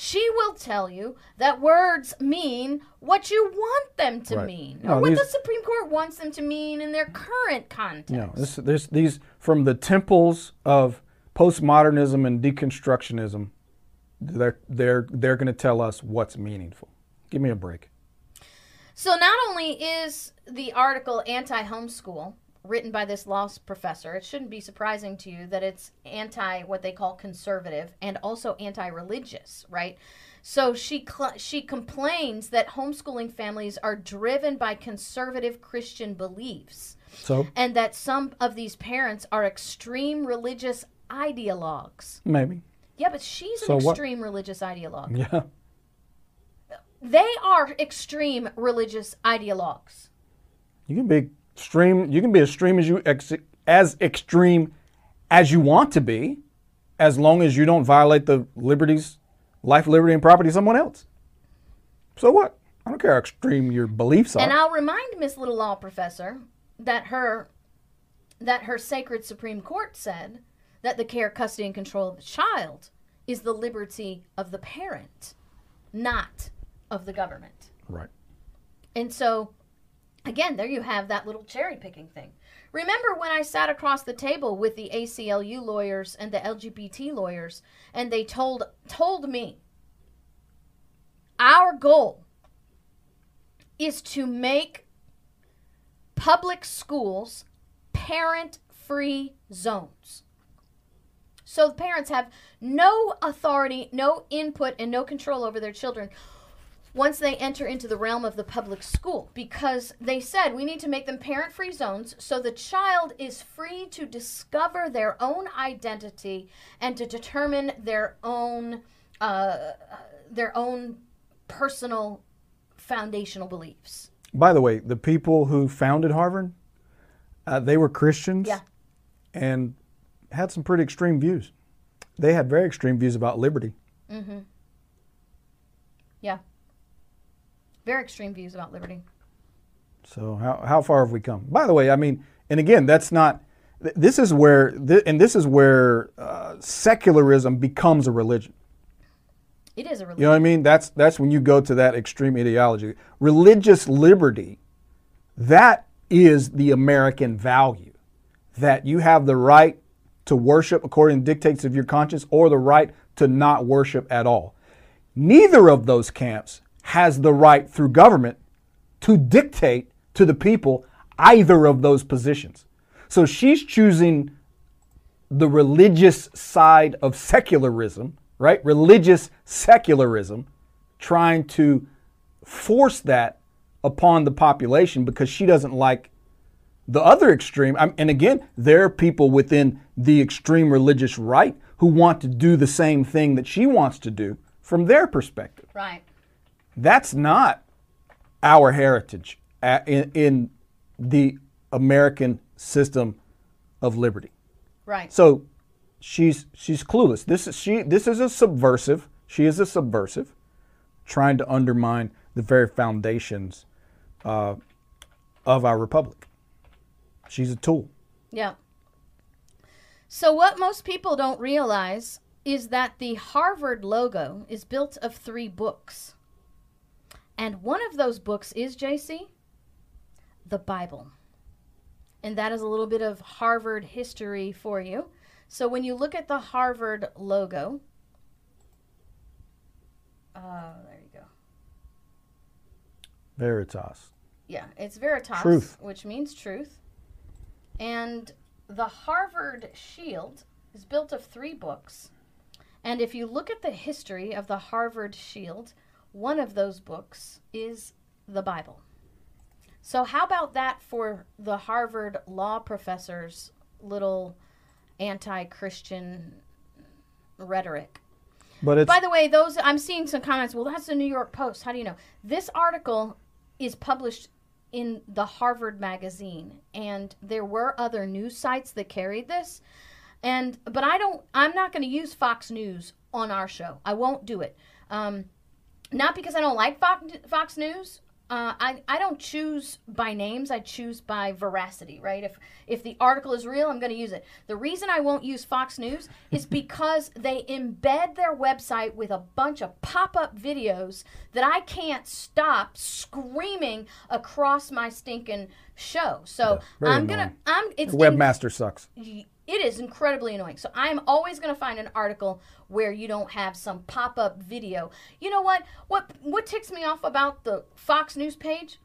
She will tell you that words mean what you want them to Right. mean, No, or what these- the Supreme Court wants them to mean in their current context. No, this, this, these from the temples of postmodernism and deconstructionism. They're they're they're going to tell us what's meaningful. Give me a break. So not only is the article anti-homeschool written by this law professor, it shouldn't be surprising to you that it's anti what they call conservative and also anti-religious, right? So she cl- she complains that homeschooling families are driven by conservative Christian beliefs So and that some of these parents are extreme religious ideologues. maybe. Yeah, but she's an So what- extreme religious ideologue. Yeah. They are extreme religious ideologues. You can be extreme. You can be as extreme as you ex, as extreme as you want to be, as long as you don't violate the liberties, life, liberty, and property of someone else. So what? I don't care how extreme your beliefs are. And I'll remind Miss Little Law Professor that her that her sacred Supreme Court said that the care, custody, and control of the child is the liberty of the parent, not of the government. right. And so, again, there you have that little cherry picking thing. Remember when I sat across the table with the ACLU lawyers and the LGBT lawyers, and they told told me our goal is to make public schools parent free zones. So the parents have no authority, no input, and no control over their children once they enter into the realm of the public school because they said we need to make them parent free zones so the child is free to discover their own identity and to determine their own uh, their own personal foundational beliefs By the way, the people who founded Harvard, uh, they were Christians yeah and had some pretty extreme views. They had very extreme views about liberty. yeah very extreme views about liberty So how, how far have we come? By the way, I mean, and again, that's not. This is where, and this is where uh, secularism becomes a religion. it is a religion. You know what I mean? That's that's when you go to that extreme ideology. Religious liberty, that is the American value, that you have the right to worship according to dictates of your conscience, or the right to not worship at all. Neither of those camps has the right through government to dictate to the people either of those positions. So she's choosing the religious side of secularism, right? Religious secularism, trying to force that upon the population because she doesn't like the other extreme. And again, there are people within the extreme religious right who want to do the same thing that she wants to do from their perspective. right That's not our heritage uh, in, in the American system of liberty. Right. So she's she's clueless. This is she this is a subversive. She is a subversive, trying to undermine the very foundations uh, of our republic. She's a tool. Yeah. So, what most people don't realize is that the Harvard logo is built of three books. And one of those books is, JC, the Bible. And that is a little bit of Harvard history for you. So, when you look at the Harvard logo, uh, there you go. Veritas. Yeah, it's Veritas, Truth. which means truth. And the Harvard Shield is built of three books. And if you look at the history of the Harvard Shield, one of those books is the Bible. So, how about that for the Harvard law professor's little anti Christian rhetoric? But it's By the way, those I'm seeing some comments. Well, that's the New York Post. How do you know? This article is published in the Harvard magazine, and there were other news sites that carried this. And but I don't. I'm not going to use Fox News on our show. I won't do it. Um, not because I don't like Fox, Fox News. Uh, I, I don't choose by names. I choose by veracity, right? If if the article is real, I'm going to use it. The reason I won't use Fox News is because they embed their website with a bunch of pop-up videos that I can't stop screaming across my stinking show. So very I'm gonna. I'm it's the webmaster sucks. It is incredibly annoying. So I'm always going to find an article where you don't have some pop-up video. You know what? What what ticks me off about the Fox News page?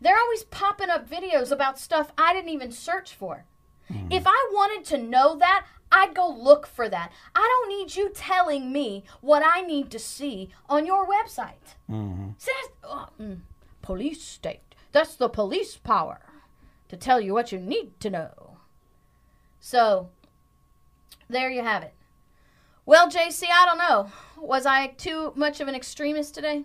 They're always popping up videos about stuff I didn't even search for. If I wanted to know that, I'd go look for that. I don't need you telling me what I need to see on your website. See, that's- oh, mm, police state. That's the police power to tell you what you need to know. So, there you have it. Well, JC, I don't know. Was I too much of an extremist today?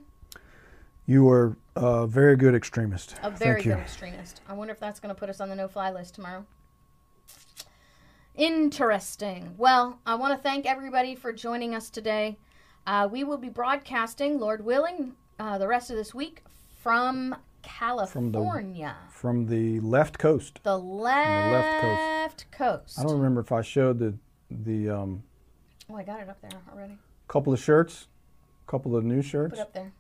You were a very good extremist. A very Thank you. good extremist. I wonder if that's going to put us on the no fly list tomorrow. Interesting. Well, I want to thank everybody for joining us today. Uh, we will be broadcasting, Lord willing, uh, the rest of this week from California. From the left coast. the, left left coast. coast. I don't remember if I showed the the um, Oh, I got it up there already. couple of shirts, couple of new Put shirts. it up there.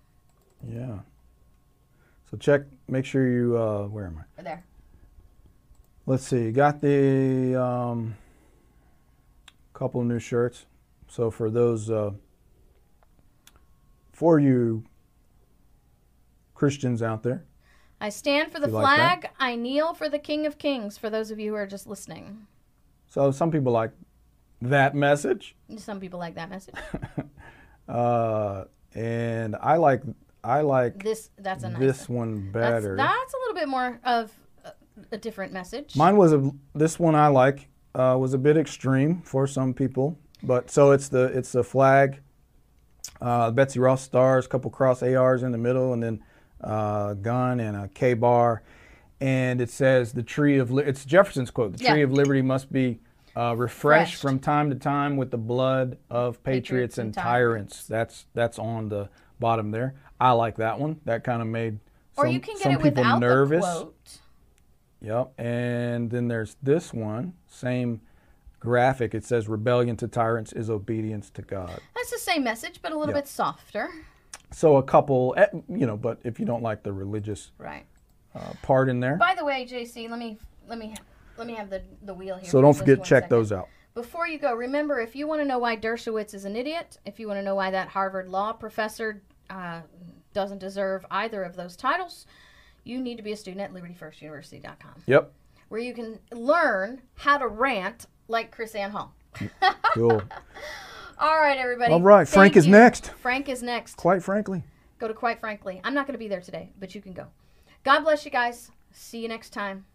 Yeah. So check. Make sure you. Uh, where am I? There. Let's see. Got the um, couple of new shirts. So for those, uh, for you Christians out there, I stand for the You like that? flag. I kneel for the King of Kings. For those of you who are just listening, so some people like that message, some people like that message. (laughs) uh, and I like I like This that's a nice. this one that's, better. that's a little bit more of a, a different message. Mine was a this one I like uh, was a bit extreme for some people, but so it's the it's the flag, uh, Betsy Ross stars, couple cross ARs in the middle, and then uh, gun and a K bar, and it says the tree of li- it's Jefferson's quote: "The tree of liberty must be." Uh, refreshed from time to time with the blood of patriots, Patriots and tyrants. That's that's on the bottom there. I like that one. That kind of made or some, you can get it people without nervous. the quote. Yep. And then there's this one, same graphic. It says rebellion to tyrants is obedience to God. That's the same message, but a little Yeah. bit softer. So a couple, eh, you know, but if you don't like the religious Right. uh, part in there, By the way, JC, let me let me let me have the the wheel here. so don't forget check second. those out. Before you go, remember if you want to know why Dershowitz is an idiot, if you want to know why that Harvard law professor uh, doesn't deserve either of those titles, you need to be a student at libertyfirstuniversity.com, Yep. where you can learn how to rant like KrisAnne Hall. Cool. (laughs) All right, everybody. All right, Frank Thank is you. next. Frank is next. Quite frankly. Go to Quite Frankly. I'm not going to be there today, but you can go. God bless you guys. See you next time.